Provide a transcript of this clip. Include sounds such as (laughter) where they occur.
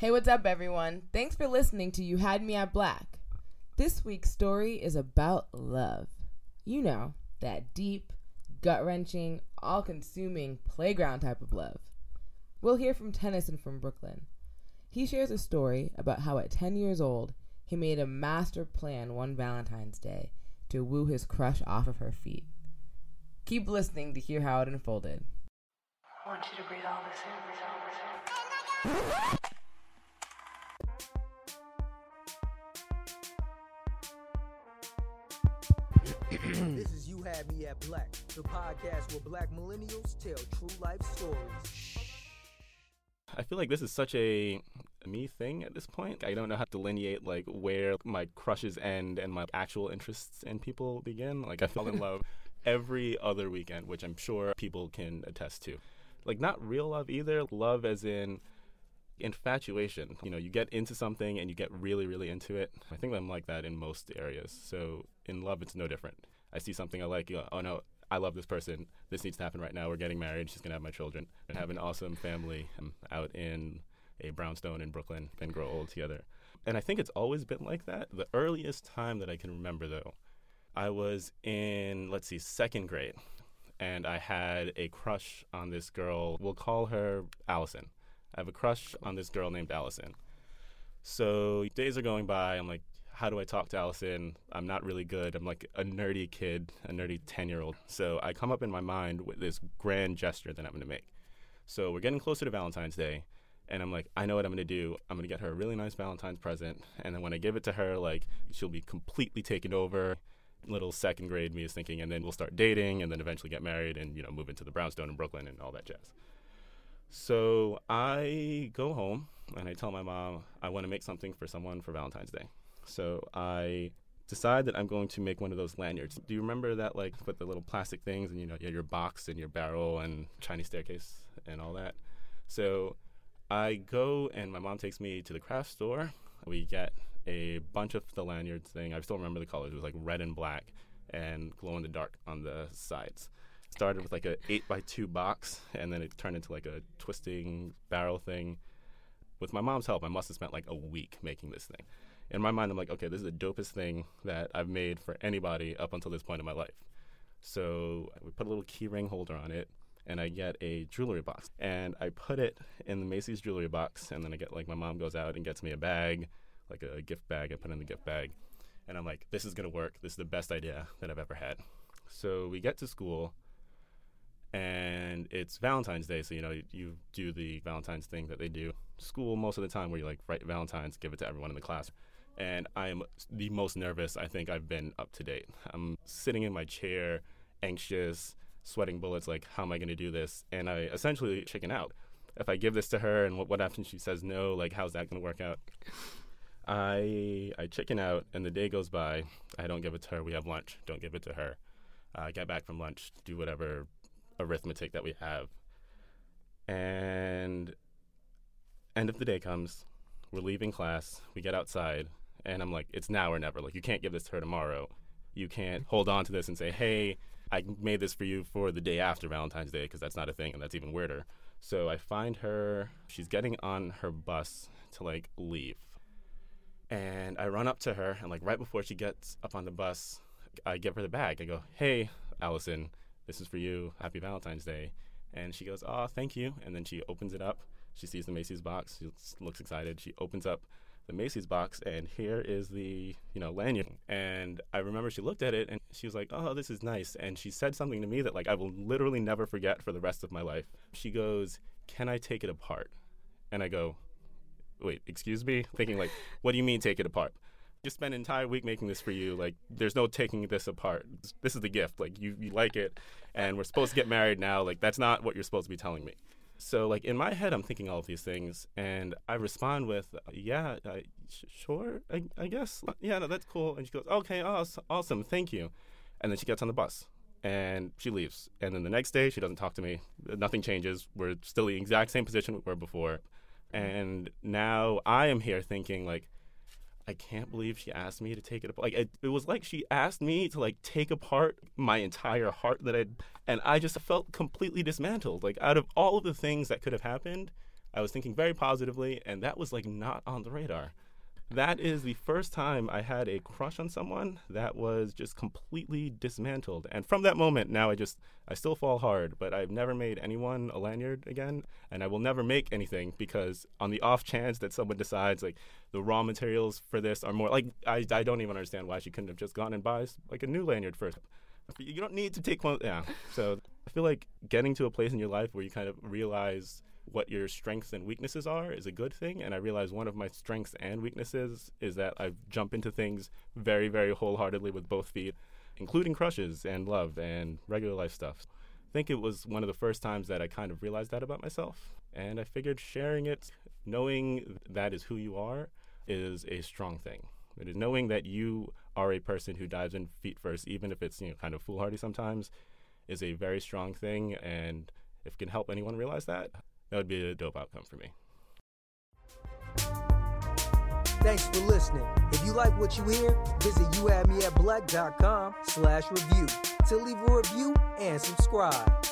Hey, what's up, everyone? Thanks for listening to You Had Me at Black. This week's story is about love. You know, that deep, gut wrenching, all consuming playground type of love. We'll hear from Tennyson from Brooklyn. He shares a story about how at 10 years old, he made a master plan one Valentine's Day to woo his crush off of her feet. Keep listening to hear how it unfolded. I want you to breathe all this in, breathe all this in. Oh Mm. this is You Had Me at Black, the podcast where black millennials tell true life stories. I feel like this is such a me thing at this point. I don't know how to delineate like where my crushes end and my actual interests in people begin. Like I fall in love (laughs) every other weekend, which I'm sure people can attest to. Like not real love either, love as in infatuation. You know, you get into something and you get really, really into it. I think I'm like that in most areas. So in love, it's no different. I see something I like, you go, oh no, I love this person. This needs to happen right now. We're getting married. She's to have my children and have an awesome family um, out in a brownstone in Brooklyn and grow old together. And I think it's always been like that. The earliest time that I can remember, though, I was in, let's see, second grade. And I had a crush on this girl. We'll call her Allison. I have a crush on this girl named Allison. So days are going by. I'm like, how do I talk to Allison? I'm not really good. I'm like a nerdy kid, a nerdy 10 year old. So I come up in my mind with this grand gesture that I'm going to make. So we're getting closer to Valentine's Day. And I'm like, I know what I'm going to do. I'm going to get her a really nice Valentine's present. And then when I give it to her, like, she'll be completely taken over. Little second grade me is thinking, and then we'll start dating and then eventually get married and, you know, move into the brownstone in Brooklyn and all that jazz. So I go home and I tell my mom I want to make something for someone for Valentine's Day. So I decide that I'm going to make one of those lanyards. Do you remember that, like, with the little plastic things and you know, you your box and your barrel and Chinese staircase and all that? So I go and my mom takes me to the craft store. We get a bunch of the lanyards thing. I still remember the colors. It was like red and black and glow in the dark on the sides started with like a eight by two box, and then it turned into like a twisting barrel thing. With my mom's help, I must have spent like a week making this thing. In my mind, I'm like, okay, this is the dopest thing that I've made for anybody up until this point in my life. So we put a little key ring holder on it, and I get a jewelry box, and I put it in the Macy's jewelry box, and then I get like my mom goes out and gets me a bag, like a gift bag. I put in the gift bag, and I'm like, this is gonna work. This is the best idea that I've ever had. So we get to school and it's Valentine's Day, so you know you, you, do the Valentine's thing that they do school most of the time, where you like write Valentine's, give it to everyone in the class. And I am the most nervous I think I've been up to date. I'm sitting in my chair, anxious, sweating bullets. Like, how am I going to do this? And I essentially chicken out. If I give this to her, and what, what happens? She says no. Like, how's that going to work out? I I chicken out, and the day goes by. I don't give it to her. We have lunch. Don't give it to her. I uh, get back from lunch, do whatever arithmetic that we have. And end of the day comes, we're leaving class, we get outside, and I'm like, it's now or never. Like, you can't give this to her tomorrow. You can't hold on to this and say, hey, I made this for you for the day after Valentine's Day, because that's not a thing, and that's even weirder. So I find her, she's getting on her bus to like leave. And I run up to her, and like right before she gets up on the bus, I give her the bag. I go, hey, Allison, this is for you. Happy Valentine's Day. And she goes, oh, thank you. And then she opens it up. She sees the Macy's box. She looks excited. She opens up the Macy's box, and here is the you know lanyard. And I remember she looked at it, and she was like, "Oh, this is nice." And she said something to me that like I will literally never forget for the rest of my life. She goes, "Can I take it apart?" And I go, "Wait, excuse me?" (laughs) Thinking like, "What do you mean take it apart?" just spent an entire week making this for you. Like, there's no taking this apart. This is the gift. Like, you, you like it, and we're supposed to get married now. Like, that's not what you're supposed to be telling me. So, like, in my head, I'm thinking all of these things, and I respond with, yeah, uh, sh- sure, I, I, guess. Yeah, no, that's cool. And she goes, okay, awesome, awesome, thank you. And then she gets on the bus, and she leaves. And then the next day, she doesn't talk to me. Nothing changes. We're still in the exact same position we were before. And now I am here thinking, like, I can't believe she asked me to take it apart. Like it, it, was like she asked me to like take apart my entire heart that I and I just felt completely dismantled. Like out of all of the things that could have happened, I was thinking very positively, and that was like not on the radar. That is the first time I had a crush on someone that was just completely dismantled. And from that moment, now I just, I still fall hard, but I've never made anyone a lanyard again. And I will never make anything because on the off chance that someone decides, like, the raw materials for this are more, like, I, I don't even understand why she couldn't have just gone and buys, like, a new lanyard first. You don't need to take one, yeah. So I feel like getting to a place in your life where you kind of realize what your strengths and weaknesses are is a good thing. And I realize one of my strengths and weaknesses is that I jump into things very, very wholeheartedly with both feet, including crushes and love and regular life stuff. I think it was one of the first times that I kind of realized that about myself. And I figured sharing it, knowing that is who you are, is a strong thing. It is knowing that you are a person who dives in feet first, even if it's you know kind of foolhardy sometimes, is a very strong thing. And if it can help anyone realize that, that would be a dope outcome for me. Thanks for listening. If you like what you hear, visit youhadmeatblack.com slash review to leave a review and subscribe.